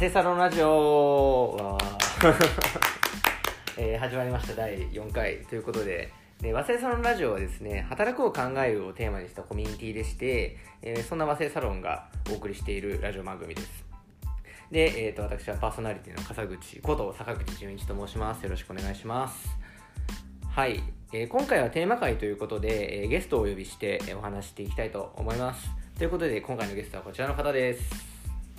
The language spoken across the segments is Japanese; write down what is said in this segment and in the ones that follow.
セサロンラジオ。わ ーえー始まりました。第4回ということで。で和製サロンラジオはですね働くを考えるをテーマにしたコミュニティでして、えーそんな和製サロンがお送りしているラジオ番組です。で、えー、と私はパーソナリティの笠口こと坂口純一と申します。よろしくお願いします。はい、えー今回はテーマ会ということで、えーゲストをお呼びして、えーお話ししていきたいと思います。ということで今回のゲストはこちらの方です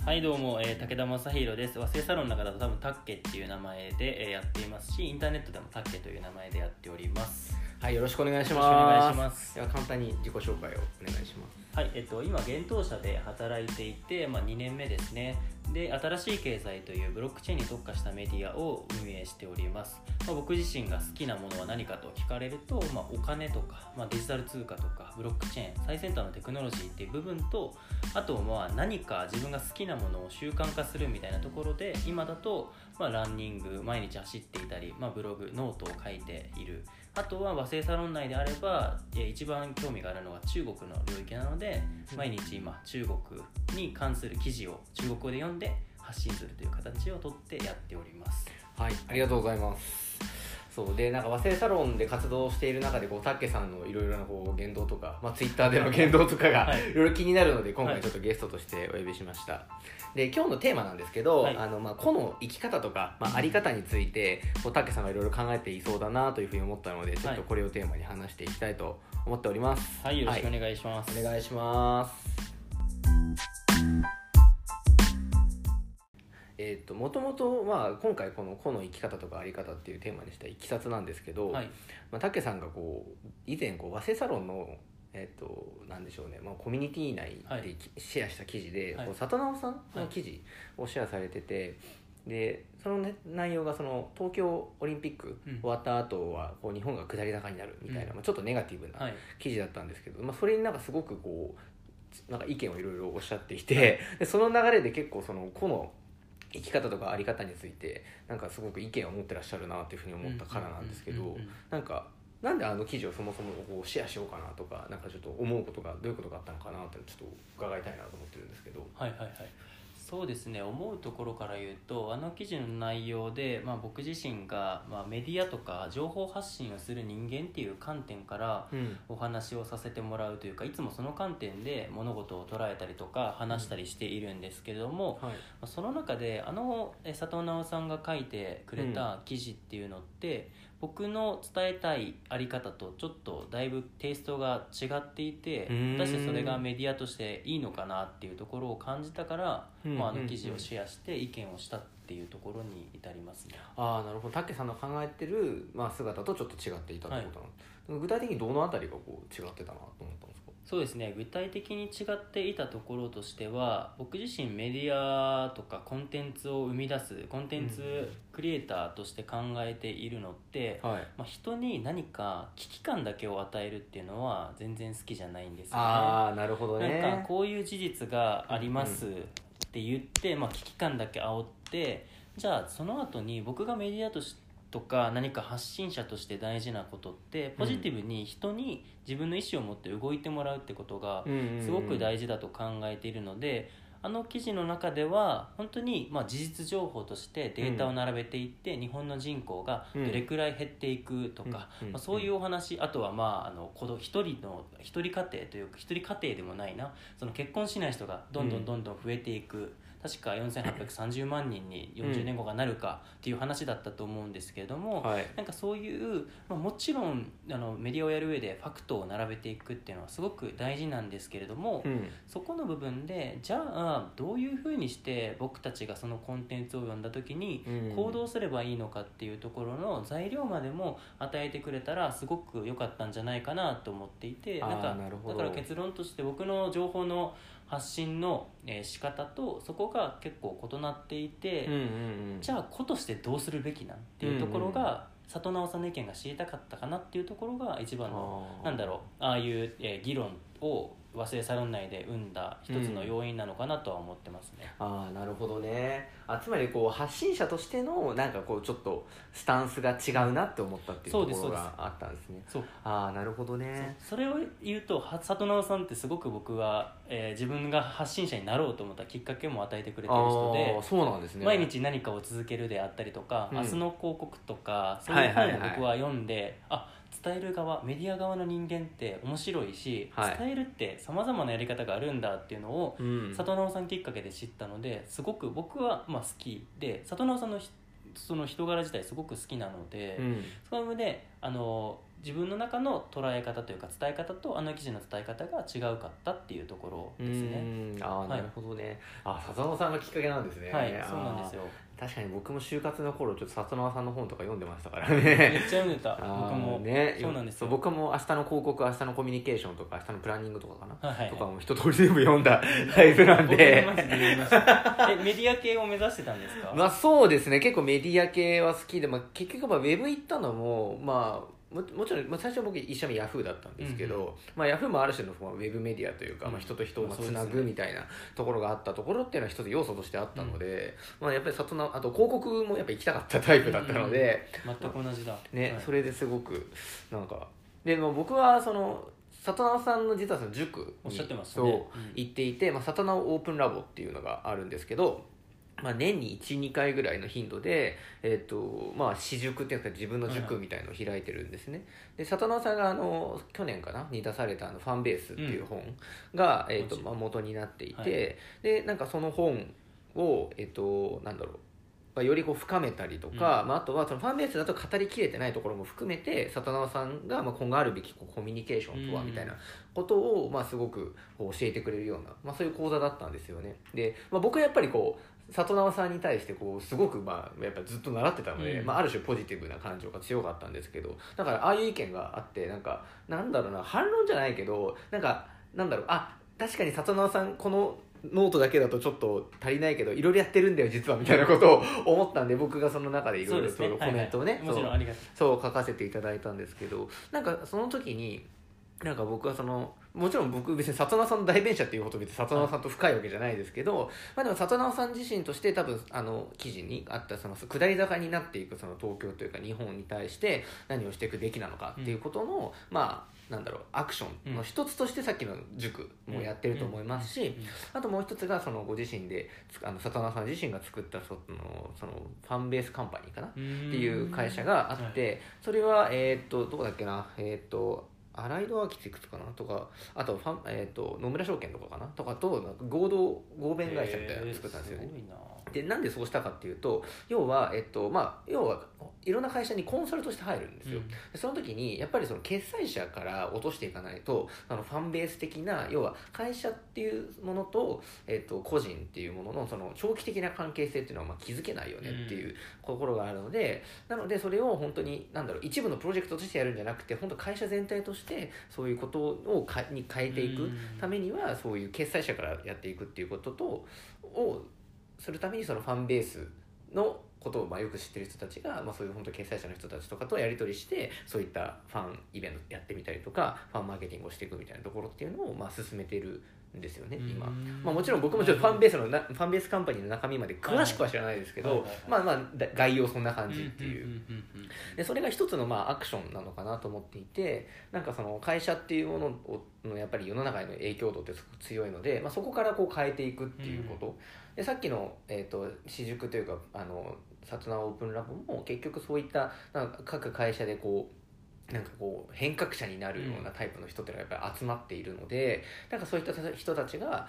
はいどうも、えー武田正宏です。和製サロンの中だと多分タッケっていう名前で、えやっていますしインターネットでもタッケという名前でやっております。はい、よろしくお願いします。よろしくお願いしますでは簡単に自己紹介をお願いします。はいえっと今幻冬社で働いていて、まあ、2年目ですねで新しい経済というブロックチェーンに特化したメディアを運営しております、まあ、僕自身が好きなものは何かと聞かれると、まあ、お金とか、まあ、デジタル通貨とかブロックチェーン最先端のテクノロジーっていう部分とあとまあ何か自分が好きなものを習慣化するみたいなところで今だとまあランニング毎日走っていたり、まあ、ブログノートを書いているあとは和製サロン内であればえー一番興味があるのが中国の領域なので毎日今中国に関する記事を中国語で読んで発信するという形をとってやっておりますはい、ありがとうございます。そうでなんか和製サロンで活動している中でこうタッケさんのいろいろなこう言動とか、まあ、ツイッターでの言動とかがはい。いろいろ気になるので今はい。回ちょっとゲストとしてお呼びしました、で今日のテーマなんですけど、はい。あのまあ、個の生き方とか、まあ、あり方についてこうタッケさんがいろいろ考えていそうだなというふうに思ったのでちょっとこれをテーマに話していきたいと思っております。はいよろしくお願いします、お願いします。えっともともとまあ今回この「個の生き方とかあり方」っていうテーマにしたいきさつなんですけど、はい。まあ、竹さんがこう以前こう和製サロンのえっとなんでしょうね、まあ、コミュニティ内はい。できシェアした記事で、はい。こう里直さんの記事をシェアされてて、でその、ね、内容がその東京オリンピックうん。終わった後はこう日本が下り坂になるみたいな、うん。まあ、ちょっとネガティブなはい。記事だったんですけど、まあ、それになんかすごくこうなんか意見をいろいろおっしゃっていてでその流れで結構その個の生き方とかあり方についてなんかすごく意見を持ってらっしゃるなというふうに思ったからなんですけどなんかなんであの記事をそもそもこうシェアしようかなとかなんかちょっと思うことがどういうことがあったのかなってちょっと伺いたいなと思ってるんですけど。はいはいはいそうですね思うところから言うとあの記事の内容で、まあ、僕自身が、まあ、メディアとか情報発信をする人間っていう観点からうん。お話をさせてもらうというかいつもその観点で物事を捉えたりとか話したりしているんですけれども、はい。まあその中であのえ佐藤直さんが書いてくれた記事っていうのって、僕の伝えたいあり方とちょっとだいぶテイストが違っていて果たしてそれがメディアとしていいのかなっていうところを感じたから、うんまあ、あのうん記事をシェアして意見をしたっていうところに至りますね。ああなるほど。竹さんの考えてる、まあ、姿とちょっと違っていたってことなの、でも具体的にどのあたりがこう違ってたなと思ったんですか？そうですね。具体的に違っていたところとしては僕自身メディアとかコンテンツを生み出すコンテンツクリエイターとして考えているのって、はい。まあ、人に何か危機感だけを与えるっていうのは全然好きじゃないんですよね。ああなるほどね。なんかこういう事実がありますって言って、まあ、危機感だけ煽ってじゃあその後に僕がメディアとしとか何か発信者として大事なことってポジティブに人に自分の意思を持って動いてもらうってことがすごく大事事だと考えているので、あの記事の中では本当にまあ事実情報としてデータを並べていって、日本の人口がどれくらい減っていくとか、まあ、そういうお話あとはまああの一人の一人家庭というか一人家庭でもないなその結婚しない人がどんどんどんどん増えていく。確か4830万人に40年後がなるかっていう話だったと思うんですけれども、はい。なんかそういう、まあ、もちろんあのメディアをやる上でファクトを並べていくっていうのはすごく大事なんですけれども、うん。そこの部分でじゃあどういうふうにして僕たちがそのコンテンツを読んだ時にうん。行動すればいいのかっていうところの材料までも与えてくれたらすごく良かったんじゃないかなと思っていてなんかだから結論として僕の情報の発信の、えー仕方とそこが結構異なっていて、うんうんうん。じゃあ子としてどうするべきなんっていうところが、里直さんの意見が知りたかったかなっていうところが一番のなんだろうああいう、えー議論を和製サロン内で生んだ一つの要因なのかなとは思ってますね、ああなるほどねあつまりこう発信者としてのなんかこうちょっとスタンスが違うなって思ったっていうところがあったんですね。そう。ああなるほどね。それを言うとは里直さんってすごく僕は、えー自分が発信者になろうと思ったきっかけも与えてくれてる人でそうなんですね。毎日何かを続けるであったりとか、うん。明日の広告とかそういうはいはいはい。本を僕は読んで、あ伝える側メディア側の人間って面白いし、はい。伝えるってさまざまなやり方があるんだっていうのをうん。里直さんきっかけで知ったのですごく僕はまあ好きで里直さんのひその人柄自体すごく好きなので、うん。その上であの自分の中の捉え方というか伝え方とあの記事の伝え方が違うかったっていうところうですね。ああはい。なるほどね、あ笹野さんがきっかけなんですね。はいそうなんですよ確かに僕も就活の頃ちょっと笹野さんの本とか読んでましたからめっねちゃ読んでた。僕も、ねそうなんですよ。僕も明日の広告明日のコミュニケーションとか明日のプランニングとかかな、はいはいとかも一通り全部読んだ タイプなんで。メディア系を目指してたんですか、まあそうですね。結構メディア系は好きで、まあ、結局まあウェブ行ったのもまあももちろん、まあ、最初は僕一社目ヤフーだったんですけど、うんまあ、ヤフーもある種のまあウェブメディアというか、うん。まあ、人と人をまあつなぐみたいなところがあったところっていうのは一つ要素としてあったので、まあ、やっぱり里のあと広告もやっぱ行きたかったタイプだったので、全く同じだ。ねはい。それですごくなんかでも僕はその里直さんの実はその塾におっしゃってましたそうね行っていて、まあ、里直オープンラボっていうのがあるんですけど、まあ、年に12回ぐらいの頻度で、えっとまあ、私塾っていうか自分の塾みたいのを開いてるんですね、で里直さんがあの去年かなに出されたあの「ファンベース」っていう本が、えっとまあ、元になっていて、はい。でなんかその本を、えっとなんだろうまあよりこう深めたりとか、まあ、あとはそのファンベースだと語りきれてないところも含めて里直さんがまあ今後あるべきこうコミュニケーションとはうん。みたいなことをまあすごく教えてくれるような、まあ、そういう講座だったんですよね。で、まあ、僕はやっぱりこう里直さんに対してこうすごくまあやっぱずっと習ってたので、うん。まあ、ある種ポジティブな感情が強かったんですけどだからああいう意見があってなんかなんだろうな反論じゃないけどなんかなんだろうあ確かに里直さんこのノートだけだとちょっと足りないけどいろいろやってるんだよ実はみたいなことを思ったんで僕がその中でいろいろとコメントをねはいはい。そう書かせていただいたんですけどなんかその時になんか僕はそのもちろん僕別に里直さんの代弁者っていうことで里直さんと深いわけじゃないですけど、まあ、でも里直さん自身として多分あの記事にあったその下り坂になっていくその東京というか日本に対して何をしていくべきなのかっていうことの、まあなんだろうアクションの一つとしてさっきの塾もやってると思いますし、あともう一つがそのご自身でつあの里直さん自身が作ったそのそのファンベースカンパニーかなっていう会社があって、それは、えーっとどこだっけな、えーっとアライドアーキテクトかな？とかあとファン、えーっと野村証券とかかな？とかとなんか合同合弁会社みたいなのを作ったんですよね。でなんでそうしたかっていうと要は、えっとまあ、要はいろんな会社にコンサルとして入るんですよ、でその時にやっぱりその決済者から落としていかないとあのファンベース的な要は会社っていうものと,、えっと個人っていうもののその長期的な関係性っていうのはまあ築けないよねっていうところがあるので、なのでそれを本当になんだろう一部のプロジェクトとしてやるんじゃなくて本当会社全体としてそういうことをかに変えていくためにはそういう決済者からやっていくっていうこととをするためにそのファンベースのことをまあよく知ってる人たちが、まあ、そういう本当決済者の人たちとかとやり取りしてそういったファンイベントやってみたりとかファンマーケティングをしていくみたいなところっていうのをまあ進めているんですよね今。まあ、もちろん僕もちょっとファンベースのなファンベースカンパニーの中身まで詳しくは知らないですけどまあまあだ概要そんな感じっていう。でそれが一つのまあアクションなのかなと思っていてなんかその会社っていうものをのやっぱり世の中への影響度ってすごく強いので、まあ、そこからこう変えていくっていうこと、でさっきの、えー、と私塾というかあのサツナオープンラボも結局そういったなんか各会社でこうなんかこう変革者になるようなタイプの人っていうのがやっぱり集まっているので、なんかそういった人たちが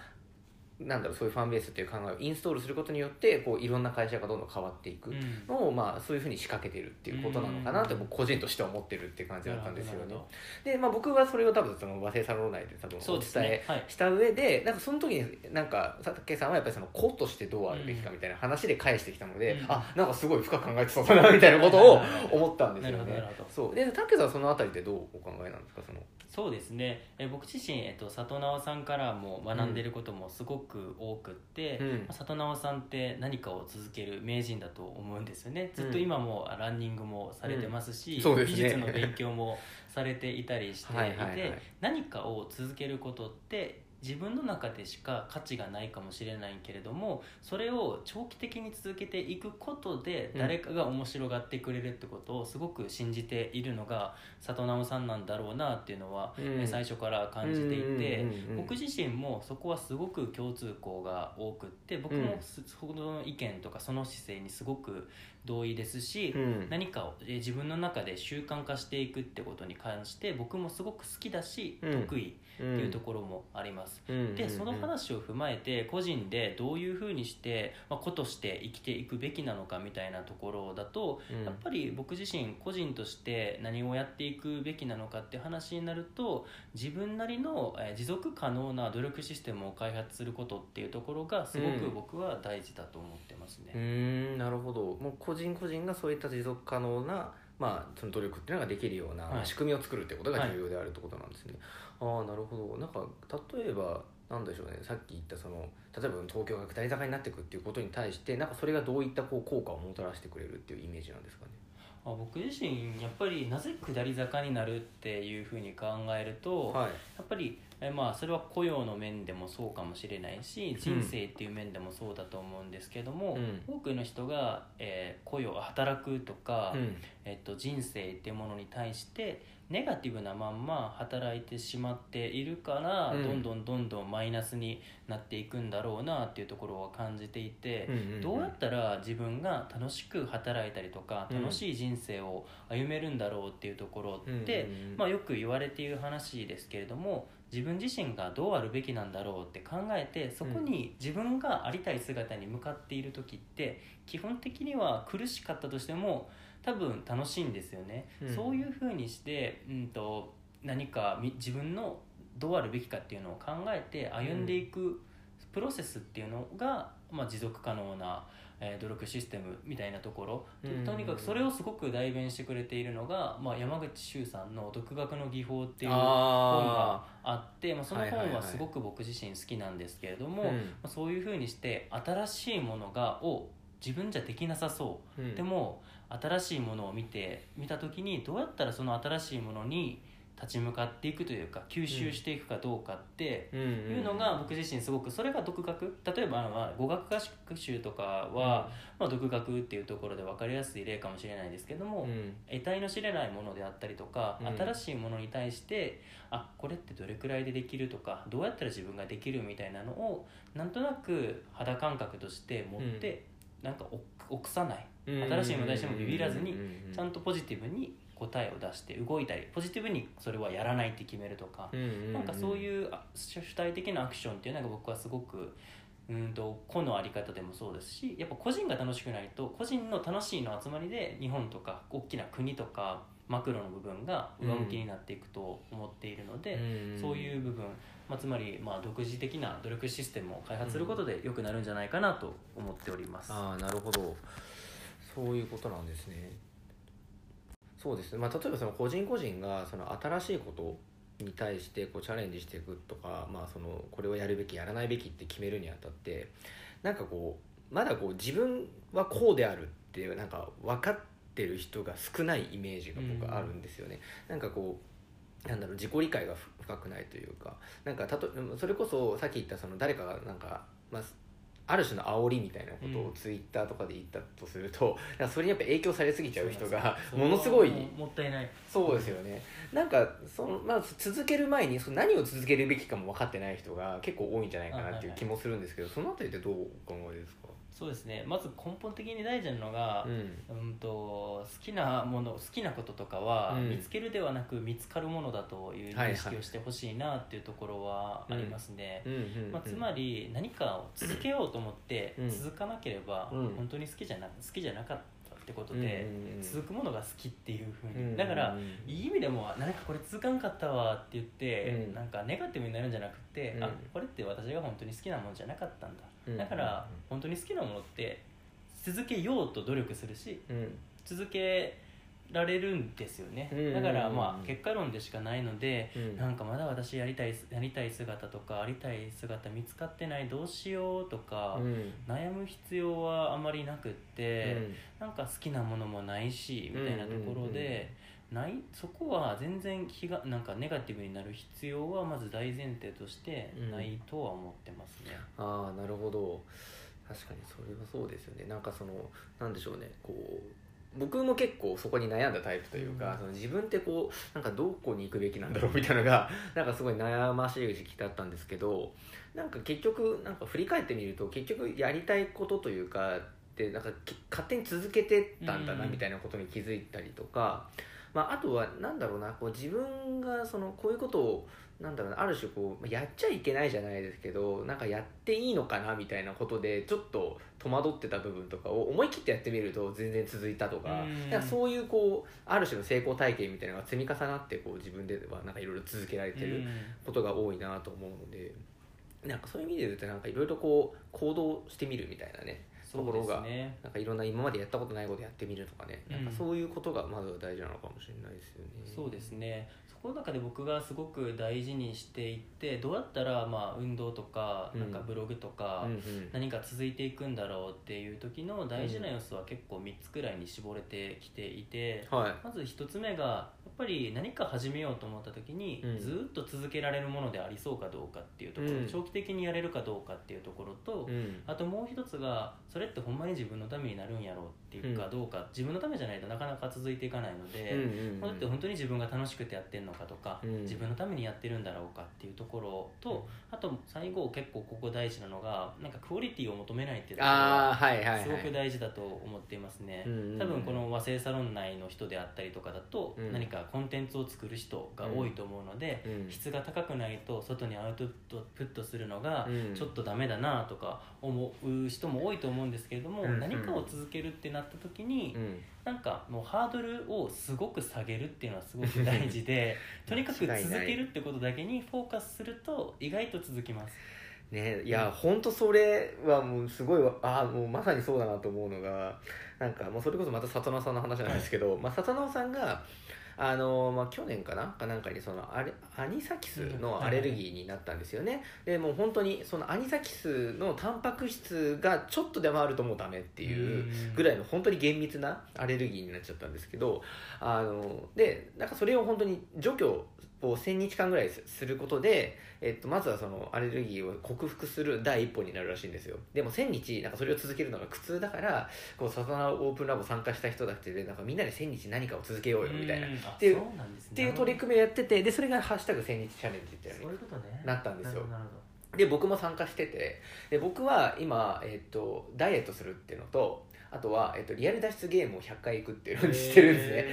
なんだろうそういうファンベースっていう考えをインストールすることによってこういろんな会社がどんどん変わっていく。うん。うんのを、まあ、そういうふうに仕掛けてるっていうことなのかなってうん。僕個人としては思ってるっていう感じだったんですよね。で、まあ、僕はそれを多分その和製サロン内で多分お伝えですね。はいした上でなんかその時になんか佐竹さんはやっぱりその子としてどうあるべきかみたいな話で返してきたので、うん。あなんかすごい深く考えてそうだなみたいなことを思ったんですよね。そう。で竹さんはそのあたりでどうお考えなんですか？そのそうですね。え僕自身、えっと、里直さんからも学んでることもすごく多くって、うん。まあ里直さんって何かを続ける名人だと思うんですよね。ずっと今もランニングもされてますし、うん。すね。技術の勉強もされていたりしていて はい。何かを続けることって自分の中でしか価値がないかもしれないけれどもそれを長期的に続けていくことでうん。誰かが面白がってくれるってことをすごく信じているのが里直さんなんだろうなっていうのは、うん。え最初から感じていて、僕自身もそこはすごく共通項が多くって僕もすそこの意見とかその姿勢にすごく同意ですし、うん。何かをえー自分の中で習慣化していくってことに関して僕もすごく好きだし、うん。得意っていうところもあります。うん。でその話を踏まえて個人でどういうふうにして、まあ、子として生きていくべきなのかみたいなところだと、うん。やっぱり僕自身個人として何をやっていくべきなのかって話になると自分なりのえー持続可能な努力システムを開発することっていうところがすごくうん。僕は大事だと思ってますね。うーんなるほど。もう個人個人がそういった持続可能な、まあ、その努力っていうのができるような、はい。仕組みを作るってことが重要であるってことなんですね、ああなるほど。なんか例えばなんでしょうね。さっき言ったその例えば東京が下り坂になっていくっていうことに対してなんかそれがどういったこう効果をもたらしてくれるっていうイメージなんですかね？あ僕自身やっぱりなぜ下り坂になるっていうふうに考えると、はい。やっぱりえまあそれは雇用の面でもそうかもしれないし人生っていう面でもそうだと思うんですけども、うん。多くの人が、えー雇用働くとか、うん。えっと、人生っていうものに対してネガティブなまんま働いてしまっているから、うん。どんどんどんどんマイナスになっていくんだろうなっていうところを感じていて、うんうんうん。どうやったら自分が楽しく働いたりとかうん。楽しい人生を歩めるんだろうっていうところって、うんうんうん。まあ、よく言われている話ですけれども自分自身がどうあるべきなんだろうって考えてそこに自分がありたい姿に向かっている時って基本的には苦しかったとしても多分楽しいんですよね。うん。そういうふうにして、うん、と何かみ自分のどうあるべきかっていうのを考えて歩んでいくプロセスっていうのが、まあ、持続可能な、えー努力システムみたいなところ、とにかくそれをすごく代弁してくれているのが、まあ、山口周さんの「独学の技法」っていう本がああってまあ、その本はいすごく僕自身好きなんですけれども、うん。まあそういうふうにして新しいものがを自分じゃできなさそう。ーうん。でも新しいものを見て見た時にどうやったらその新しいものに立ち向かっていくというか吸収していくかどうかってうん。うんいうのが僕自身すごくそれが独学。例えばまあ語学学習とかは、まあ、独学っていうところで分かりやすい例かもしれないですけども、うん。得体の知れないものであったりとか、うん。新しいものに対してあこれってどれくらいでできるとかどうやったら自分ができるみたいなのをなんとなく肌感覚として持って、なんか臆臆さない。新しいものに対してもビビらずにちゃんとポジティブに答えを出して動いたりポジティブにそれはやらないって決めるとか、なんかそうういうあ主体的なアクションっていうのが僕はすごくうんと個のあり方でもそうですしやっぱ個人が楽しくないと個人の楽しいの集まりで日本とか大きな国とかマクロの部分が上向きになっていくと思っているので、んそういう部分、まあ、つまりまあ独自的な努力システムを開発することで良くなるんじゃないかなと思っております。ああなるほど。そういうことなんですねそうです。ね、まあ、例えばその個人個人がその新しいことに対してこうチャレンジしていくとか、まあ、そのこれをやるべきやらないべきって決めるにあたってなんかこうまだこう自分はこうであるっていうなんか分かってる人が少ないイメージが僕はあるんですよね、なんかこうなんだろう自己理解が深くないというかなんかたとそれこそさっき言ったその誰かがなんか、まあ、ある種の煽りみたいなことをうん。ツイッターとかで言ったとすると、なんかそれにやっぱ影響されすぎちゃう人がものすごいもったいない。そうですよね。なんかその、まあ、続ける前にその何を続けるべきかも分かってない人が結構多いんじゃないかなっていう気もするんですけど、そのあたりってどうお考えですか？そうですね。まず根本的に大事なのが、うん。うんと好きなもの好きなこととかは、うん。見つけるではなく見つかるものだという認識をしてほしいなっていうところはありますね、つまり何かを続けようと思ってうん。続かなければうん。本当に好きじゃな好きじゃなかったってことでうん続くものが好きっていうふううんにだからうんいい意味でも何かこれ続かんかったわって言ってうん。なんかネガティブになるんじゃなくてうん。あこれって私が本当に好きなものじゃなかったんだうんだから本当に好きなものって続けようと努力するしうん。続けられるんですよね、うんうんうんだからまあ結果論でしかないので、うん。なんかまだ私やりたいやりたい姿とかありたい姿見つかってないどうしようとか、うん。悩む必要はあまりなくって、うん。なんか好きなものもないしみたいなところで、ない？そこは全然気がなんかネガティブになる必要はまず大前提としてないとは思ってますね。ああなるほど。確かにそれはそうですよね。なんかそのなんでしょうね。こう僕も結構そこに悩んだタイプというか、うん。その自分ってこうなんかどこに行くべきなんだろうみたいなのが なんかすごい悩ましい時期だったんですけどなんか結局なんか振り返ってみると結局やりたいことというかってなんかき勝手に続けてたんだなうん。みたいなことに気づいたりとか、まあ、あとはなんだろうなこう自分がそのこういうことをなんだろうなある種こうやっちゃいけないじゃないですけどなんかやっていいのかなみたいなことでちょっと戸惑ってた部分とかを思い切ってやってみると全然続いたとかうん。なんかそういうこうある種の成功体験みたいなのが積み重なってこう自分ではなんかいろいろ続けられてることが多いなと思うのでなんかそういう意味で言うとなんかいろいろこう行動してみるみたいなねそうですね。なんかいろんな今までやったことないことやってみるとかね、うん。なんかそういうことがまずは大事なのかもしれないですよね。そうですねそこの中で僕がすごく大事にしていってどうやったらまあ運動とかうん。なんかブログとか、うんうん。何か続いていくんだろうっていう時の大事な要素は結構3つくらいに絞れてきていて、はい。まず1つ目がぱり何か始めようと思った時に、うん。ずっと続けられるものでありそうかどうかっていうところ、うん。長期的にやれるかどうかっていうところと、うん。あともう一つがそれってほんまに自分のためになるんやろうっていうかうんどうか、自分のためじゃないとなかなか続いていかないので、うんうんこれって本当に自分が楽しくてやってるのかとか、うん。自分のためにやってるんだろうかっていうところと、あと最後結構ここ大事なのがなんかクオリティを求めないっていうところああがはいはいはい。すごく大事だと思っていますね、うんうんうん。多分この和製サロン内の人であったりとかだと、うん。何かコンテンツを作る人が多いと思うので、うん。質が高くないと外にアウトプットするのがうん。ちょっとダメだなとか思う人も多いと思うんですけれども、うん。うん何かを続けるってなった時に、うん。なんかもうハードルをすごく下げるっていうのはすごく大事で とにかく続けるってことだけにフォーカスすると意外と続きます。ねいや本当それはもうすごいわああもうまさにそうだなと思うのがなんかもうそれこそまた里直さんの話なんですけど、まあ、里直さんがあのまあ、去年かな？かなんかにそのアレアニサキスのアレルギーになったんですよね、でもう本当にそのアニサキスのタンパク質がちょっとでもあるともうダメっていうぐらいの本当に厳密なアレルギーになっちゃったんですけどあのでなんかそれを本当に除去を1000日間ぐらいすることで、えっと、まずはそのアレルギーを克服する第一歩になるらしいんですよ。でも1000日なんかそれを続けるのが苦痛だからこうサタナオープンラボ参加した人たちでなんかみんなで1000日何かを続けようよみたいな。っていうね。ていう取り組みをやっててでそれが「ハッシュタグ1000日チャレンジ」っていうのね。なったんですよ。なるほど。で僕も参加しててで僕は今、えっと、ダイエットするっていうのとあとは、えっと、リアル脱出ゲームを100回行くっていうのにしてるんですね。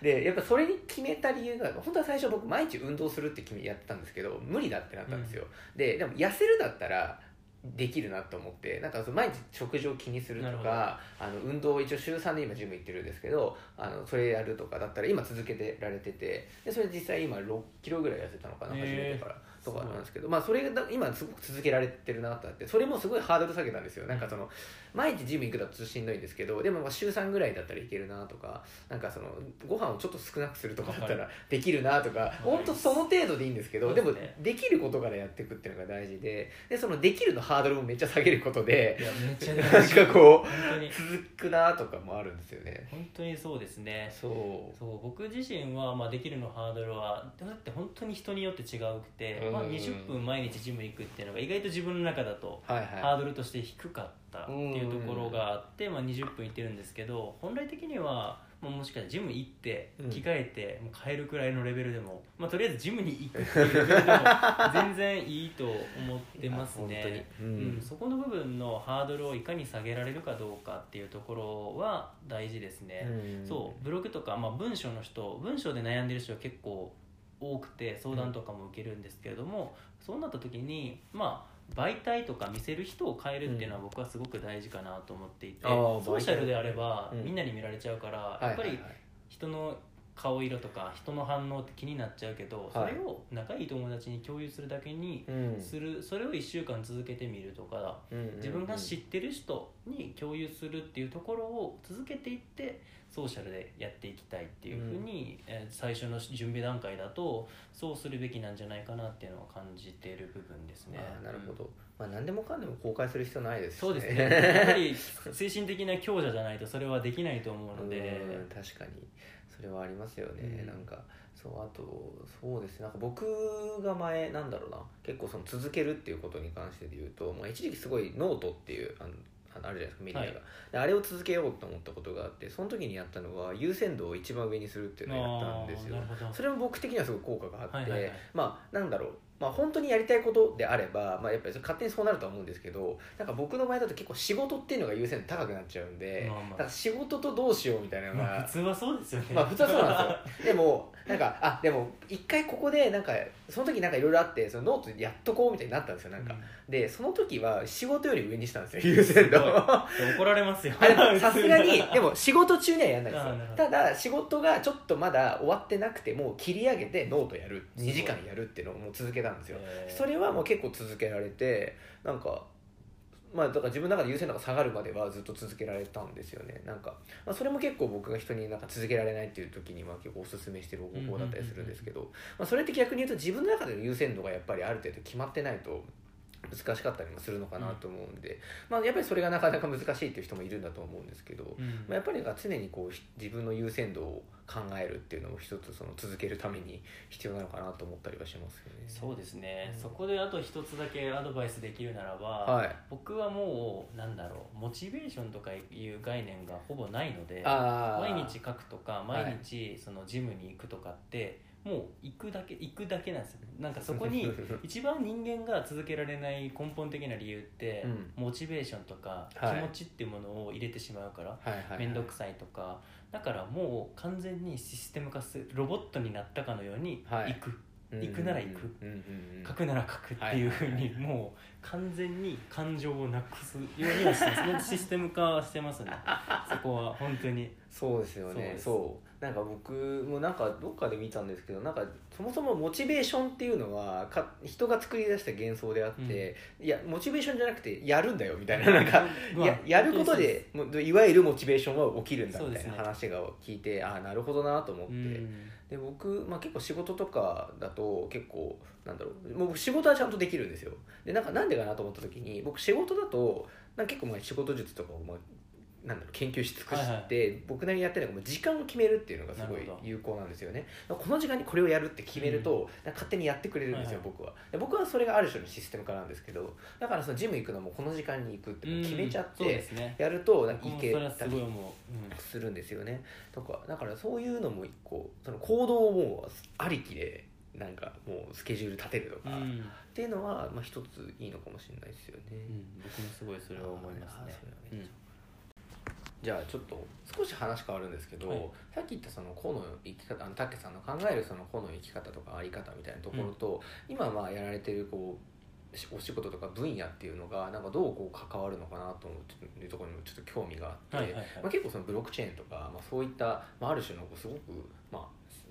でやっぱそれに決めた理由が本当は最初僕毎日運動するって決めやってたんですけど無理だってなったんですよ、ででも痩せるだったらできるなと思ってなんかその毎日食事を気にするとかあの運動を一応週3で今ジム行ってるんですけどあのそれやるとかだったら今続けてられててでそれ実際今6キロぐらい痩せたのかな初めてからとかなんですけど、まあ、それが今すごく続けられてるなとあってそれもすごいハードル下げたんですよ。なんかその毎日ジム行くだとしんどいんですけどでもまあ週3ぐらいだったらいけるなとかなんかそのご飯をちょっと少なくするとかだったわらできるなとか本当その程度でいいんですけどでもできることからやっていくっていうのが大事ででそのできるのハードルもめっちゃ下げることでいやめっちゃなんかこう続くなとかもあるんですよね。本当にそうですね。そう。そう僕自身は、まあ、できるのハードルはだって本当に人によって違うくて、まあ、うん20分毎日ジム行くっていうのが意外と自分の中だとはいハはードルとして低かったっていうところがあって、まあ、20分行ってるんですけど本来的には、まあ、もしかしたらジム行ってうん。着替えて、もう帰るくらいのレベルでも、まあ、とりあえずジムに行くっていうレベルでも 全然いいと思ってますね。ううん。ん、そこの部分のハードルをいかに下げられるかどうかっていうところは大事ですね。うん。そう。ブログとか、まあ、文章の人文章で悩んでる人は結構多くて相談とかも受けるんですけれども、そうなった時にまあ媒体とか見せる人を変えるっていうのは僕はすごく大事かなと思っていて、ソーシャルであればうん。みんなに見られちゃうから、やっぱり人の顔色とか人の反応って気になっちゃうけど、はい。それを仲いい友達に共有するだけにうん。するそれを1週間続けてみるとか自分が知ってる人に共有するっていうところを続けていってソーシャルでやっていきたいっていうふうに、えー最初の準備段階だとそうするべきなんじゃないかなっていうのを感じている部分ですね。なるほど、まあ、何でもかんでも公開する必要ないですしそうですね。やはり精神的な強者じゃないとそれはできないと思うので。うん確かにそれはありますよね、うん。なんかそうあとそうですね。なんか僕が前なんだろうな。結構その続けるっていうことに関してで言うと、まあ、一時期すごいノートっていうあのあのあるじゃないですかメディアが、はい。であれを続けようと思ったことがあってその時にやったのは優先度を一番上にするっていうのをやったんですよ。あーなるほど。それも僕的にはすごい効果があって、はいはいはい。まあなんだろうまあ本当にやりたいことであれば、まあ、やっぱり勝手にそうなるとは思うんですけどなんか僕の場合だと結構仕事っていうのが優先度高くなっちゃうんで、まあまあ仕事とどうしようみたいなのが、まあ普通はそうですよね。まあ普通はそうなんですよでも なんかあでも一回ここでなんかその時なんかいろいろあってそのノートやっとこうみたいになったんですよなんか、でその時は仕事より上にしたんですよ優先度怒られますよ。あでもさすがに でも仕事中にはやんないですよ。ただ仕事がちょっとまだ終わってなくてもう切り上げてノートやる。すごい2時間やるっていうのをもう続けたんですよ。えー。それはもう結構続けられてなんかまあだから自分の中で優先度が下がるまではずっと続けられたんですよね。なんか、まあ、それも結構僕が人になんか続けられないっていう時には結構おすすめしてる方法だったりするんですけど、まあ、それって逆に言うと自分の中での優先度がやっぱりある程度決まってないと難しかったりもするのかなと思うんで、まあ、やっぱりそれがなかなか難しいっていう人もいるんだと思うんですけど、うん。まあ、やっぱり常にこうひ自分の優先度を考えるっていうのも一つその続けるために必要なのかなと思ったりはしますよね。そうですね、うん。そこであと一つだけアドバイスできるならば、はい。僕はもうなんだろうモチベーションとかいう概念がほぼないので毎日書くとかはい毎日そのジムに行くとかって、もう行くだけ行くだけなんですよなんかそこに 一番人間が続けられない根本的な理由って、うん。モチベーションとか気はい。持ちっていうものを入れてしまうからはいはいはい。面倒、くさいとか。だからもう完全にシステム化するロボットになったかのようにはい。行く、うん行くなら行く。書くなら書くっていうふうにはいはいはいもう完全に感情をなくすようにはして システム化はしてますね。そこは本当に。そうですよね。そうなんか僕もなんかどっかで見たんですけどなんかそもそもモチベーションっていうのはか人が作り出した幻想であって、いやモチベーションじゃなくてやるんだよみたいななんかまあややることでいわゆるモチベーションは起きるんだみたいな話が聞いて、ああなるほどなと思って、うん。で僕、まあ、結構仕事とかだと結構なんだろう。もう僕仕事はちゃんとできるんですよ。でなんかなんでかなと思った時に僕仕事だとなんか結構まあ仕事術とかをまあなんだろう研究し尽くして、はい僕なりにやってるのが時間を決めるっていうのがすごい有効なんですよね。この時間にこれをやるって決めると、なんか勝手にやってくれるんですよ、はい。はい僕は。で僕はそれがある種のシステム化なんですけどだからそのジム行くのもこの時間に行くって決めちゃってやるとなんか行けたりするんですよね。とかだからそういうのも一個その行動をもうありきでなんかもうスケジュール立てるとか、っうん。うんていうのはまあ一ついいのかもしれないですよね、うん。僕もすごいそれは思いますねじゃあちょっと少し話変わるんですけど、はい。さっき言ったその個の生き方あのたけさんの考えるその個の生き方とかあり方みたいなところと、今まあやられてるこうしお仕事とか分野っていうのがなんかどうこう関わるのかなと思ういうところにもちょっと興味があって、まあ、結構そのブロックチェーンとか、まあ、そういった、まあ、ある種のこうすごく、まあ、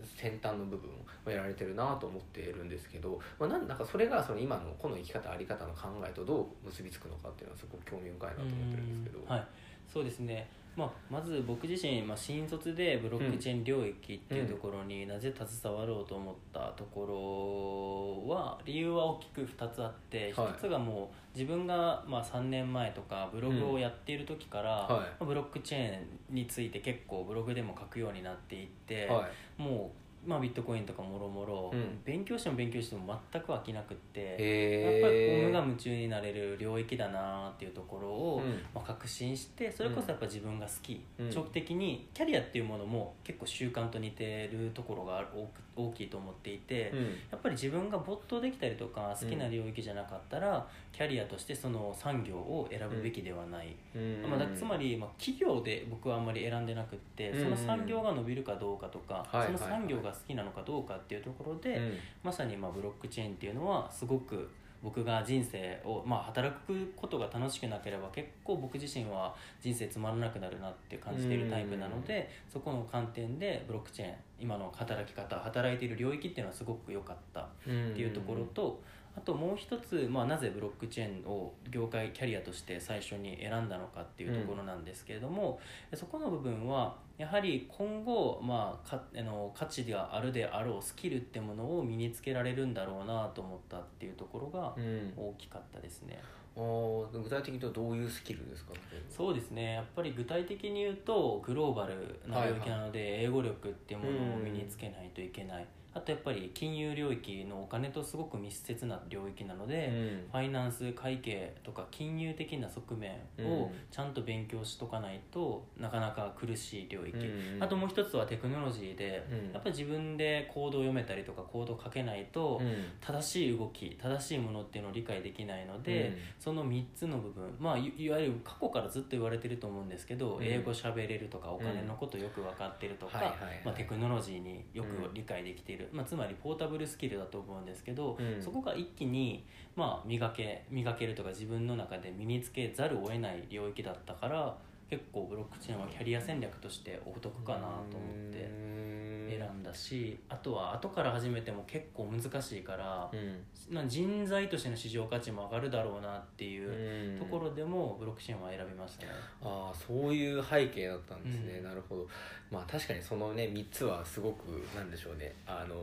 先端の部分をやられてるなと思っているんですけど、まあ、なんなんかそれがその今の個の生き方あり方の考えとどう結びつくのかっていうのはすごく興味深いなと思ってるんですけど。うん。はいそうですね。まあ、まず僕自身、まあ、新卒でブロックチェーン領域っていうところになぜ携わろうと思ったところは理由は大きく2つあってはい。1つがもう自分がまあ3年前とかブログをやっている時から、ブロックチェーンについて結構ブログでも書くようになっていって、はい。もう、まあ、ビットコインとかもろもろうん。勉強しても勉強しても全く飽きなくって。やっぱりこうへ無我夢中になれる領域だなっていうところを、うん。まあ、確信してそれこそやっぱ自分が好き、うん。長期的にキャリアっていうものも結構習慣と似てるところが大きいと思っていて、うん。やっぱり自分が没頭できたりとか好きな領域じゃなかったら、キャリアとしてその産業を選ぶべきではない、うん。まあ、だつまり、まあ、企業で僕はあんまり選んでなくって、うん。その産業が伸びるかどうかとか、はいその産業が好きなのかどうかっていうところで、うん。まさにまあブロックチェーンっていうのはすごく僕が人生を、まあ、働くことが楽しくなければ結構僕自身は人生つまらなくなるなって感じているタイプなのでそこの観点でブロックチェーン今の働き方働いている領域っていうのはすごく良かったっていうところと、あともう一つ、まあ、なぜブロックチェーンを業界キャリアとして最初に選んだのかっていうところなんですけれども、そこの部分はやはり今後、まあ、かあの価値があるであろうスキルってものを身につけられるんだろうなと思ったっていうところがうん。大きかったですね。あー具体的に言うとどういうスキルですか？そうですね。やっぱり具体的に言うとグローバルな領域なので英語力っていうものを身につけないといけない、あとやっぱり金融領域のお金とすごく密接な領域なので、うん。ファイナンス会計とか金融的な側面をちゃんと勉強しとかないとなかなか苦しい領域、うんあともう一つはテクノロジーで、うん。やっぱり自分でコードを読めたりとかコードを書けないと、うん。正しい動き正しいものっていうのを理解できないので、その3つの部分まあいいわゆる過去からずっと言われてると思うんですけど、うん。英語喋れるとかお金のことよく分かってるとか、まあ、テクノロジーによくうん。理解できている、まあ、つまりポータブルスキルだと思うんですけど、うん。そこが一気に、まあ、磨け磨けるとか自分の中で身につけざるを得ない領域だったから結構ブロックチェーンはキャリア戦略としてお得かなと思って選んだしあとは後から始めても結構難しいから。うん。まあ人材としての市場価値も上がるだろうなっていううん。ところでもブロックチェーンは選びましたね。ああそういう背景だったんですね、うん。なるほど。まあ確かにそのね3つはすごくなんでしょうね。あのは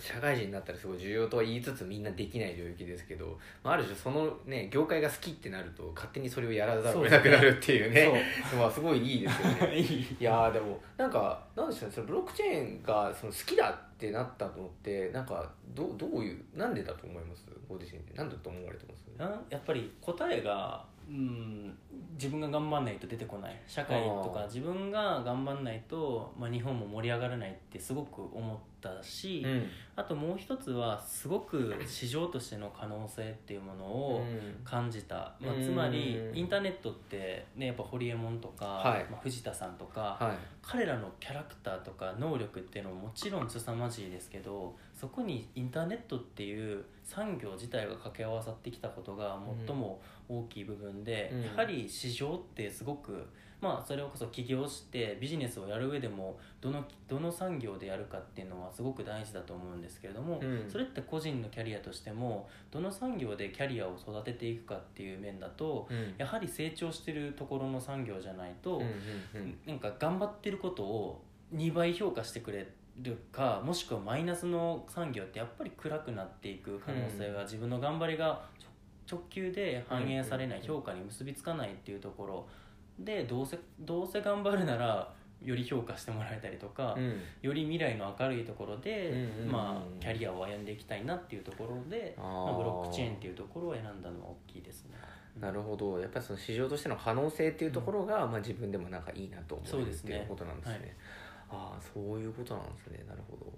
社会人になったらすごい重要とは言いつつみんなできない領域ですけど、まあ、ある種そのね業界が好きってなると勝手にそれをやらざるを得なくなるっていうね。まあすごいいいですよね。いやーでもなんかなんでしょうねそのブロックチェーンがその好きだってなったのってなんかどうどういうなんでだと思います？ご自身で。なんだと思われてます？なやっぱり答えが、うん、自分が頑張んないと出てこない。社会とか自分が頑張んないと、まあ、日本も盛り上がらないってすごく思ったし、うん。あともう一つはすごく市場としての可能性っていうものを感じた、まあ、つまりうん。インターネットって、ね、やっぱホリエモンとか、はい。まあ、藤田さんとか、はい。彼らのキャラクターとか能力っていうのももちろん凄まじいですけどそこにインターネットっていう産業自体が掛け合わさってきたことが最も大きい部分で、うん。やはり市場ってすごくまあそれこそ起業してビジネスをやる上でもどのどの産業でやるかっていうのはすごく大事だと思うんですけれども、うん。それって個人のキャリアとしてもどの産業でキャリアを育てていくかっていう面だと、うん。やはり成長してるところの産業じゃないと、うんうんうん。なんか頑張ってることを2倍評価してくれるかもしくはマイナスの産業ってやっぱり暗くなっていく可能性が、自分の頑張りが直直球で反映されない、うん評価に結びつかないっていうところ。でどうせどうせ頑張るならより評価してもらえたりとか、うん。より未来の明るいところで、うんうんうんまあ、キャリアを歩んでいきたいなっていうところで、まあ、ブロックチェーンっていうところを選んだのは大きいですね。なるほど。やっぱりその市場としての可能性っていうところが、まあ、自分でもなんかいいなと思そうですねうっていうことなんですね。はいああそういうことなんですね。なるほど。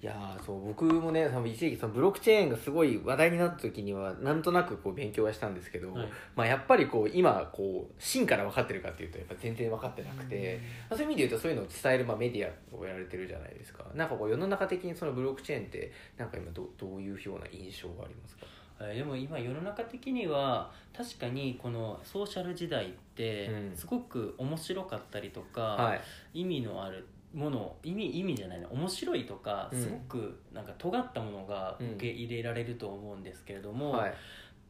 いやーそう僕もね多分一時期そのブロックチェーンがすごい話題になった時にはなんとなくこう勉強はしたんですけど、はい。まあ、やっぱりこう今こう真から分かってるかっていうとやっぱ全然分かってなくて、まあそういう意味で言うとそういうのを伝えるまあメディアをやられてるじゃないですか。なんかこう世の中的にそのブロックチェーンってなんか今どどういうような印象がありますか？えーでも今世の中的には確かにこのソーシャル時代ってうん。すごく面白かったりとか、はい。意味のあるもの意味意味じゃないな面白いとかうん。すごくなんか尖ったものがうん受け入れられると思うんですけれども、はい。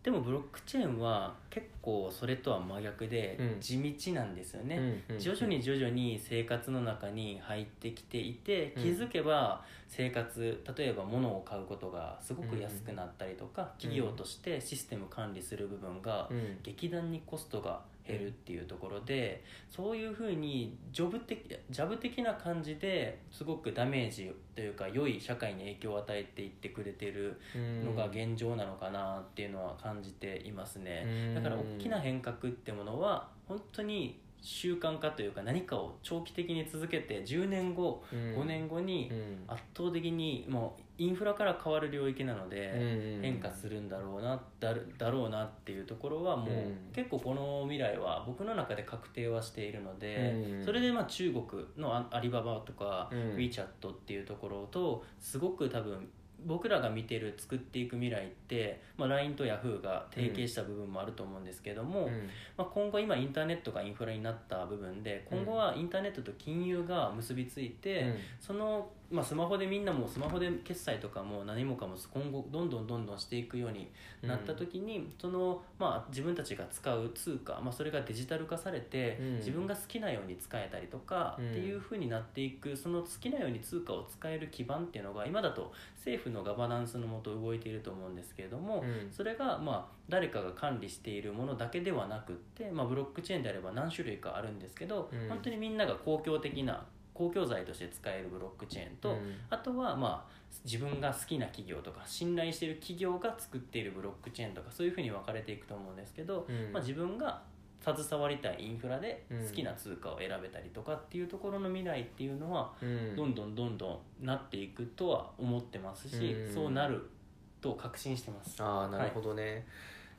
でもブロックチェーンは結構それとは真逆でうん。地道なんですよね。うんうん徐々に徐々に生活の中に入ってきていてうん。気づけば生活例えば物を買うことがすごく安くなったりとか、うん。企業としてシステム管理する部分がうん。劇団にコストが減るっていうところでそういうふうにジョブ的ジャブ的な感じですごくダメージというか良い社会に影響を与えていってくれてるのが現状なのかなっていうのは感じていますね。だから大きな変革ってものは本当に習慣化というか何かを長期的に続けて10年後5年後に圧倒的にもうインフラから変わる領域なので変化するんだろうなだるだろうなっていうところはもううん。結構この未来は僕の中で確定はしているのでうんそれでまあ中国のアアリババとかうん。WeChat っていうところとすごく多分僕らが見てる作っていく未来って、まあ、LINE と Yahoo が提携した部分もあると思うんですけども、うん。まあ、今後今インターネットがインフラになった部分で今後はインターネットと金融が結びついて、うん。その、まあ、スマホでみんなもうスマホで決済とかも何もかも今後どんどんどんどんしていくようになった時に、そのまあ、自分たちが使う通貨、まあ、それがデジタル化されて、うん。自分が好きなように使えたりとか、うん。っていうふうになっていくその好きなように通貨を使える基盤っていうのが今だと政府のガバナンスのもと動いていると思うんですけれども、うん。それがまあ誰かが管理しているものだけではなくって、まあ、ブロックチェーンであれば何種類かあるんですけど、うん。本当にみんなが公共的な公共財として使えるブロックチェーンと、うん。あとはまあ自分が好きな企業とか信頼している企業が作っているブロックチェーンとかそういうふうに分かれていくと思うんですけど、うん。まあ、自分が携わりたいインフラでうん好きな通貨を選べたりとかっていうところの未来っていうのはうん。どんどんどんどんなっていくとは思ってますし、うん。そうなると確信してます。ああなるほどね、い、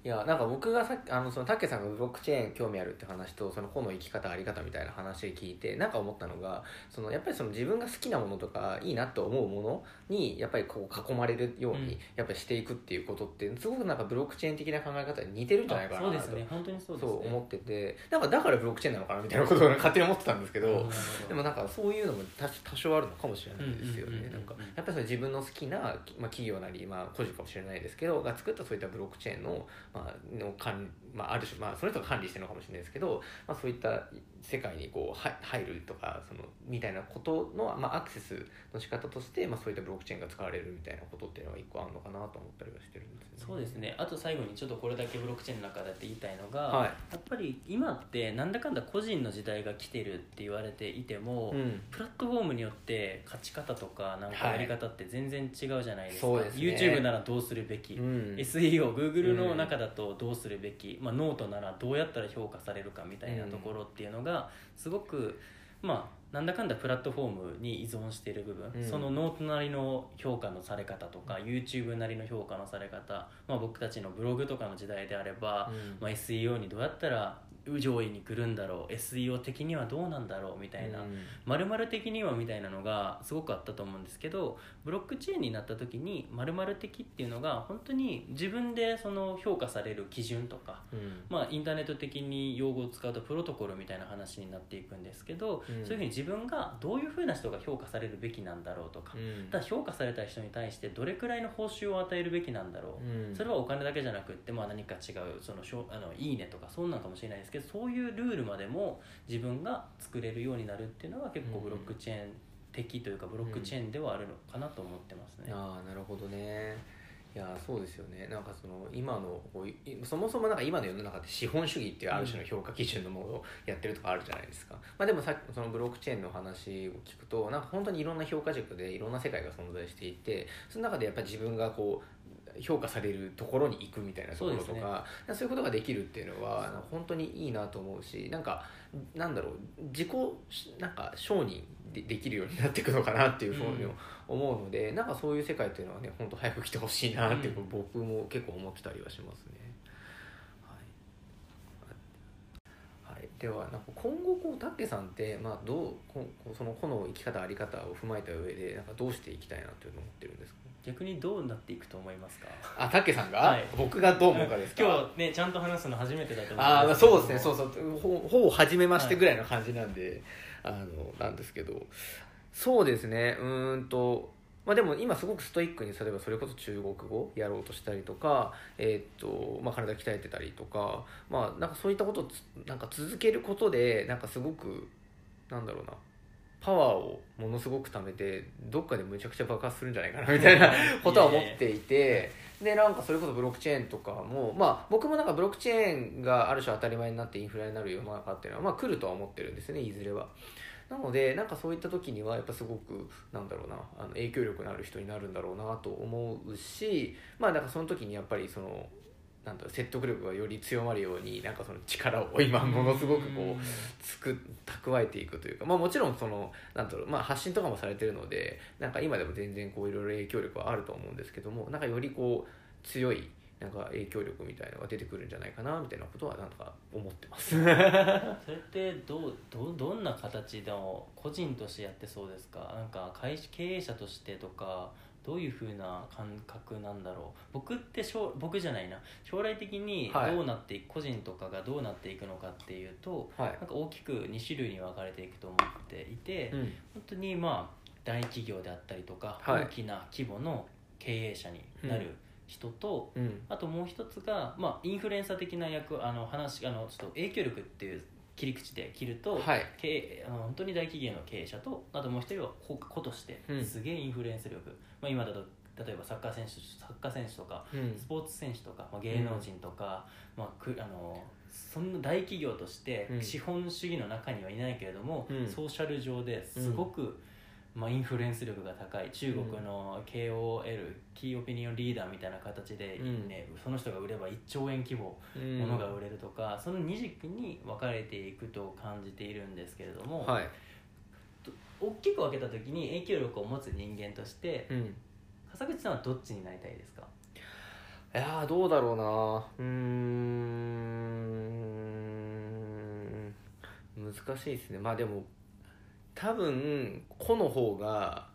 やなんか僕がさっきあのそのタケさんがブロックチェーン興味あるって話とその個の生き方あり方みたいな話を聞いてなんか思ったのがそのやっぱりその自分が好きなものとかいいなと思うものにやっぱりこう囲まれるようにうん。やっぱりしていくっていうことってすごくなんかブロックチェーン的な考え方に似てるんじゃないかなそうとですね。本当にそうですね。そう思っててなんかだからブロックチェーンなのかなみたいなことを勝手に思ってたんですけど、でもなんかそういうのも多多少あるのかもしれないですよね。なんかやっぱりその自分の好きな、まあ、企業なり、まあ、個人かもしれないですけどが作ったそういったブロックチェーンの,、まあ、の管まあ、ある種、まあ、その人が管理してるのかもしれないですけど、まあ、そういった世界にこうは入るとかそのみたいなことの、まあ、アクセスの仕方として、まあ、そういったブロックチェーンが使われるみたいなことっていうのは一個あるのかなと思ったりはしてるんですよね。そうですね。あと最後にちょっとこれだけブロックチェーンの中でって言いたいのが、はい。やっぱり今ってなんだかんだ個人の時代が来てるって言われていても、うん。プラットフォームによって勝ち方とかなんかやり方って全然違うじゃないですか、そうですね。YouTube ならどうするべき、うん。SEOGoogle の中だとどうするべき、まあ、ノートならどうやったら評価されるかみたいなところっていうのがすごくまあなんだかんだプラットフォームに依存している部分、うん。そのノートなりの評価のされ方とか YouTube なりの評価のされ方、まあ、僕たちのブログとかの時代であれば、うん。まあ、SEO にどうやったら上位に来るんだろう。SEO 的にはどうなんだろうみたいな、うん。〇〇的にはみたいなのがすごくあったと思うんですけどブロックチェーンになった時に〇〇的っていうのが本当に自分でその評価される基準とか、うん。まあ、インターネット的に用語を使うとプロトコルみたいな話になっていくんですけど、うん。そういうふうに自分がどういうふうな人が評価されるべきなんだろうとか、うん。ただ評価された人に対してどれくらいの報酬を与えるべきなんだろう、うん。それはお金だけじゃなくって、まあ、何か違うそのしょあのいいねとかそんなんかもしれないですけどそういうルールまでも自分が作れるようになるっていうのは結構ブロックチェーン的というかブロックチェーンではあるのかなと思ってますね。ああなるほどね。いやそうですよね。なんかその今のそもそもなんか今の世の中って資本主義っていうある種の評価基準のものをやってるとかあるじゃないですか、まあ、でもさっきのそのブロックチェーンの話を聞くとなんか本当にいろんな評価軸でいろんな世界が存在していてその中でやっぱり自分がこう評価されるところに行くみたいなところとそうですね。かそういうことができるっていうのは本当にいいなと思うしなんかなんだろう自己なんか承認でできるようになっていくのかなっていうふうにうん思うので、なんかそういう世界っていうのはね本当早く来てほしいなって、うん。僕も結構思ってたりはしますね。ではなんか今後こうタッケさんって、まあ、どうここその個の生き方あり方を踏まえた上でなんかどうしていきたいなっていうのを思ってるんですか？逆にどうなっていくと思いますか？あタッケさんが、はい。僕がどう思うかですか？今日ねちゃんと話すの初めてだと思うんですけど。ああそうですねそうそう。ほほぼ初めましてぐらいの感じなんで、あのなんですけど。そうですね。うーんとまあでも今すごくストイックに例えばそれこそ中国語やろうとしたりとか、えーっとまあ、体鍛えてたりとか,、まあ、なんかそういったことをつなんか続けることでなんかすごくなんだろうなパワーをものすごく貯めてどっかでむちゃくちゃ爆発するんじゃないかな みたいなことは思っていてでなんかそれこそブロックチェーンとかもまあ僕もなんかブロックチェーンがある種当たり前になってインフラになる世の中っていうのはまあ来るとは思ってるんですねいずれは。なのでなんかそういった時にはやっぱすごくなんだろうなあの影響力のある人になるんだろうなと思うしまあなんかその時にやっぱりそのなんだ説得力がより強まるようになんかその力を今ものすごくこうつく蓄えていくというか、まあ、もちろんそのなんだろう、まあ、発信とかもされてるのでなんか今でも全然こういろいろ影響力はあると思うんですけどもなんかよりこう強いなんか影響力みたいなのが出てくるんじゃないかなみたいなことはなんとか思ってます。それってどうどうどんな形でも個人としてやってそうですか？なんか会社経営者としてとかどういうふうな感覚なんだろう。僕って将僕じゃないな。将来的にはい。どうなっていく、個人とかがどうなっていくのかっていうとはい。なんか大きく2種類に分かれていくと思っていて、うん。本当にまあ大企業であったりとか、はい。大きな規模の経営者になる人と、うん。あともう一つが、まあ、インフルエンサー的な役あの話あのちょっと影響力っていう切り口で切ると、はい。経営あの本当に大企業の経営者とあともう一人は個個としてうん。すげえインフルエンス力、まあ、今だと例えばサッカー選手サッカー選手とかうん。スポーツ選手とか、まあ、芸能人とか、まあ、くあのそんな大企業としてうん。資本主義の中にはいないけれども、うん。ソーシャル上ですごく、まあ、インフルエンス力が高い中国の KOL、キーオピニオンリーダーみたいな形で、うん。ねその人が売れば1兆円規模うんものが売れるとか、その二軸に分かれていくと感じているんですけれども、はい。大きく分けた時に影響力を持つ人間としてうん。笠口さんはどっちになりたいですか？いやーどうだろうな。うーん。難しいですね。まあでも多分個の方が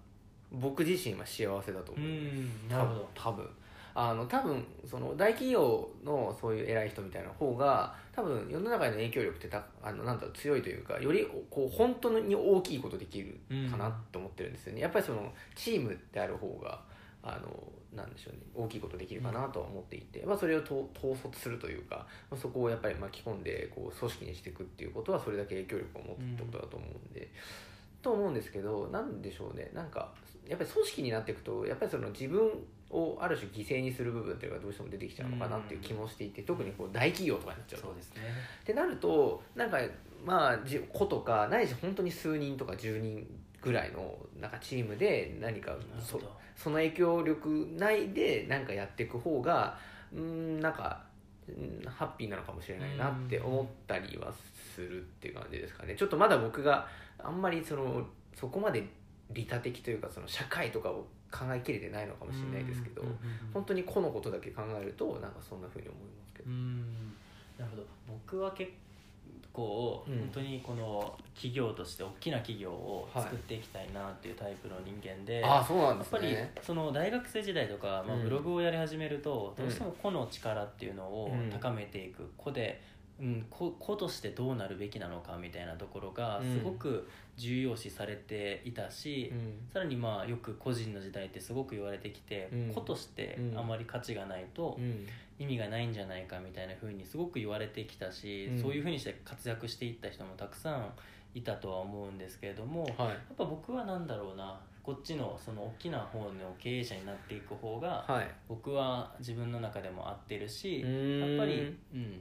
僕自身は幸せだと思う、んなるほど。多分あの多分その大企業のそういう偉い人みたいな方が多分世の中への影響力ってたあのなんだろう強いというかよりこう本当に大きいことできるかなって思ってるんですよね、やっぱりそのチームである方があのなんでしょうね大きいことできるかなとは思っていて、まあ、それをと統率するというか、まあ、そこをやっぱり巻き込んでこう組織にしていくっていうことはそれだけ影響力を持つってことだと思うんで。と思うんですけどなんでしょうね。なんかやっぱり組織になっていくとやっぱりその自分をある種犠牲にする部分っていうのがどうしても出てきちゃうのかなっていう気もしていて特にこう大企業とかになっちゃうと。そうですね。ってなるとなんかまあじ子とかないし本当に数人とか10人ぐらいのなんかチームで何かそその影響力内でなんかやっていく方がうんなんかうんハッピーなのかもしれないなって思ったりはするっていう感じですかね。ちょっとまだ僕があんまりそのそこまで利他的というかその社会とかを考えきれてないのかもしれないですけどうんうんうん本当に個のことだけ考えるとなんかそんな風に思いますけど。うん。なるほど。僕は結構、うん。本当にこの企業として大きな企業を作っていきたいなっていうタイプの人間で、ああそうなんやっぱり。その大学生時代とか、まあ、うん。ブログをやり始めると、うんどうしても個の力っていうのをうん。高めていく個で、うん、個個としてどうなるべきなのかみたいなところがうん。すごく重要視されていたし、うん。さらにまあよく個人の時代ってすごく言われてきて、うん。個としてうんあまり価値がないとうん。意味がないんじゃないかみたいな風にすごく言われてきたし、うん。そういう風にして活躍していった人もたくさんいたとは思うんですけれども、やはい。っぱ僕はなんだろうなこっちのその大きな方の経営者になっていく方がはい僕は自分の中でも合ってるし、うーんやっぱり、うん、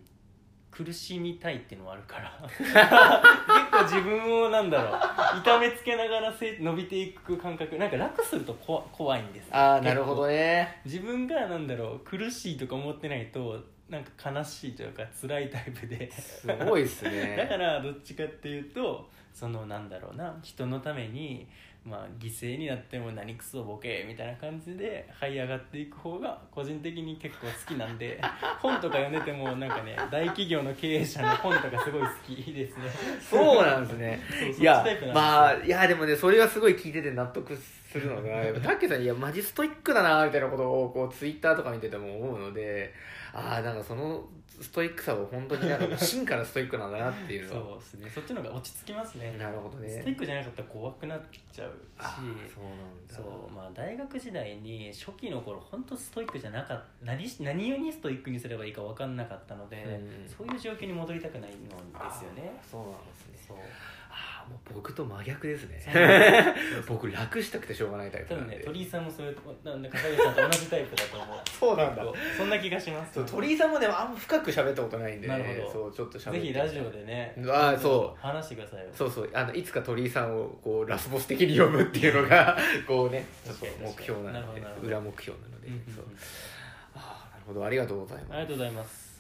苦しみたいっていうのはあるから。結構自分をなんだろう。痛めつけながらせ伸びていく感覚。なんか楽するとこわ怖いんですよ。ああなるほどね。自分がなんだろう苦しいとか思ってないとなんか悲しいというか辛いタイプで。すごいっすね。だからどっちかっていうとそのなんだろうな人のためにまあ犠牲になっても何クソボケみたいな感じで這い上がっていく方が個人的に結構好きなんで 本とか読んでてもなんかね大企業の経営者の本とかすごい好きですね。そうなんですね。いやまあいやでもねそれがすごい聞いてて納得するのが やっぱタッケさんいやマジストイックだなみたいなことをこうツイッターとか見てても思うのでああなんかそのストイックさを本当になんか 真からストイックなんだなっていうそうですね。そっちの方が落ち着きますね。なるほどね。スティックじゃなかったら怖くなっちゃうあしーそうなんだ。そう。まあ大学時代に初期の頃本当ストイックじゃなかった。何し何をにストイックにすればいいか分かんなかったので、うんそういう状況に戻りたくないのですよね。そうなんですね。そうもう僕と真逆ですね。僕楽したくてしょうがないタイプ多なんで。分ね鳥居さんもそういうなんで片桐さんと同じタイプだと思う。そうなんだ。結構そんな気がしますそう鳥居さんもねあんま深く喋ったことないんで、ね、なるほど。そうちょっと喋って。ぜひラジオでねあーそう。話してくださいよ。そうそう。あのいつか鳥居さんをこうラスボス的に読むっていうのが こうねちょっと確かに目標ななるのでほどなるほど。裏目標なので、う。んうんうん。そうああなるほど。ありがとうございます。ありがとうございます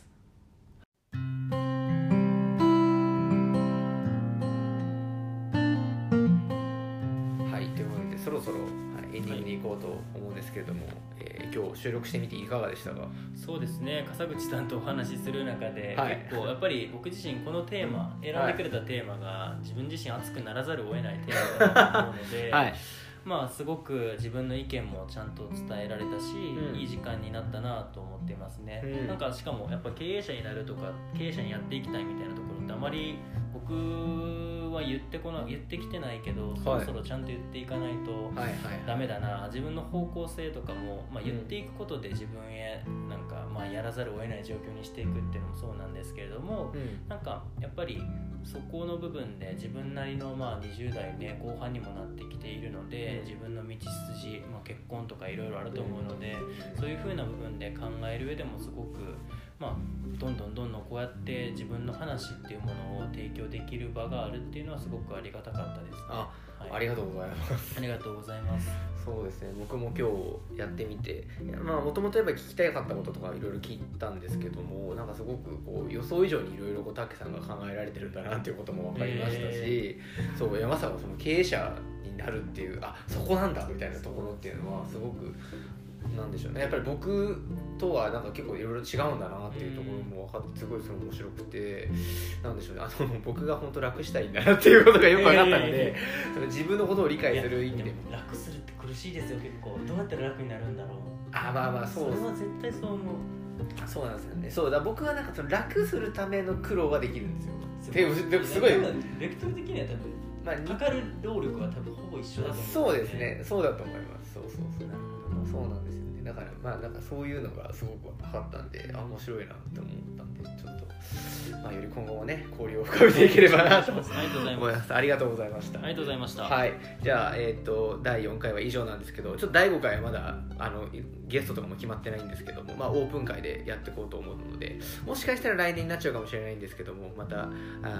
こうと思うんですけれども、えー今日収録してみていかがでしたか？そうですね。笠口さんとお話しする中で、はい。結構やっぱり僕自身このテーマ選んでくれたテーマが自分自身熱くならざるを得ないテーマだと思うので、はい。まあすごく自分の意見もちゃんと伝えられたし、うん。いい時間になったなと思ってますね、うん。なんかしかもやっぱ経営者になるとか経営者にやっていきたいみたいなところってあまり僕は言ってこな言ってきてないけど、そろそろちゃんと言っていかないとダメだな。自分の方向性とかも、まあ、言っていくことで自分へなんか、まあ、やらざるを得ない状況にしていくっていうのもそうなんですけれども、うん。なんかやっぱりそこの部分で自分なりのまあ20代ね後半にもなってきているのでうん。自分の道筋、まあ、結婚とかいろいろあると思うのでそういう風な部分で考える上でもすごくまあどんどんどんどんこうやって自分の話っていうものを提供できる場があるっていうのはすごくありがたかったです、ね。あはい、ありがとうございますありがとうございます。そうですね僕も今日やってみてまあもともとやっぱり聞きたかったこととかいろいろ聞いたんですけどもなんかすごくこう予想以上にいろいろたけさんが考えられてるんだなっていうことも分かりましたし、そう山さんはその経営者になるっていうあそこなんだみたいなところっていうのはすごくなんでしょうね。やっぱり僕とはなんか結構いろいろ違うんだなっていうところも分かってすごいそれ面白くてなんでしょうね。あの僕が本当楽したいんだなっていうことがよく分かったので、その自分のことを理解する意味で。楽するって苦しいですよ。結構どうやったら楽になるんだろう。あまあまあそう。れは絶対そう思う。そうなんですよね。そうだ僕はなんかその楽するための苦労ができるんですよ。すでもすごい。ベクトル的には多分まあにかかる労力は多分ほぼ一緒だと思う。そうですね。そうだと思います。そうそうそうだからまあなんかそういうのがすごく分かったんであ面白いなって思ったんでちょっとまあより今後もね交流を深めていければなと思いますすありがとうございましたありがとうございましたはい、じゃあ、えー、と第4回は以上なんですけどちょっと第5回はまだあのゲストとかも決まってないんですけども、まあ、オープン会でやっていこうと思うのでもしかしたら来年になっちゃうかもしれないんですけどもまたあ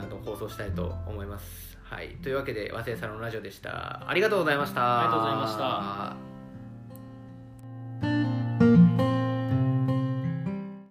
の放送したいと思います。はい、というわけで和製サロンラジオでした。ありがとうございました。ありがとうございました。thank you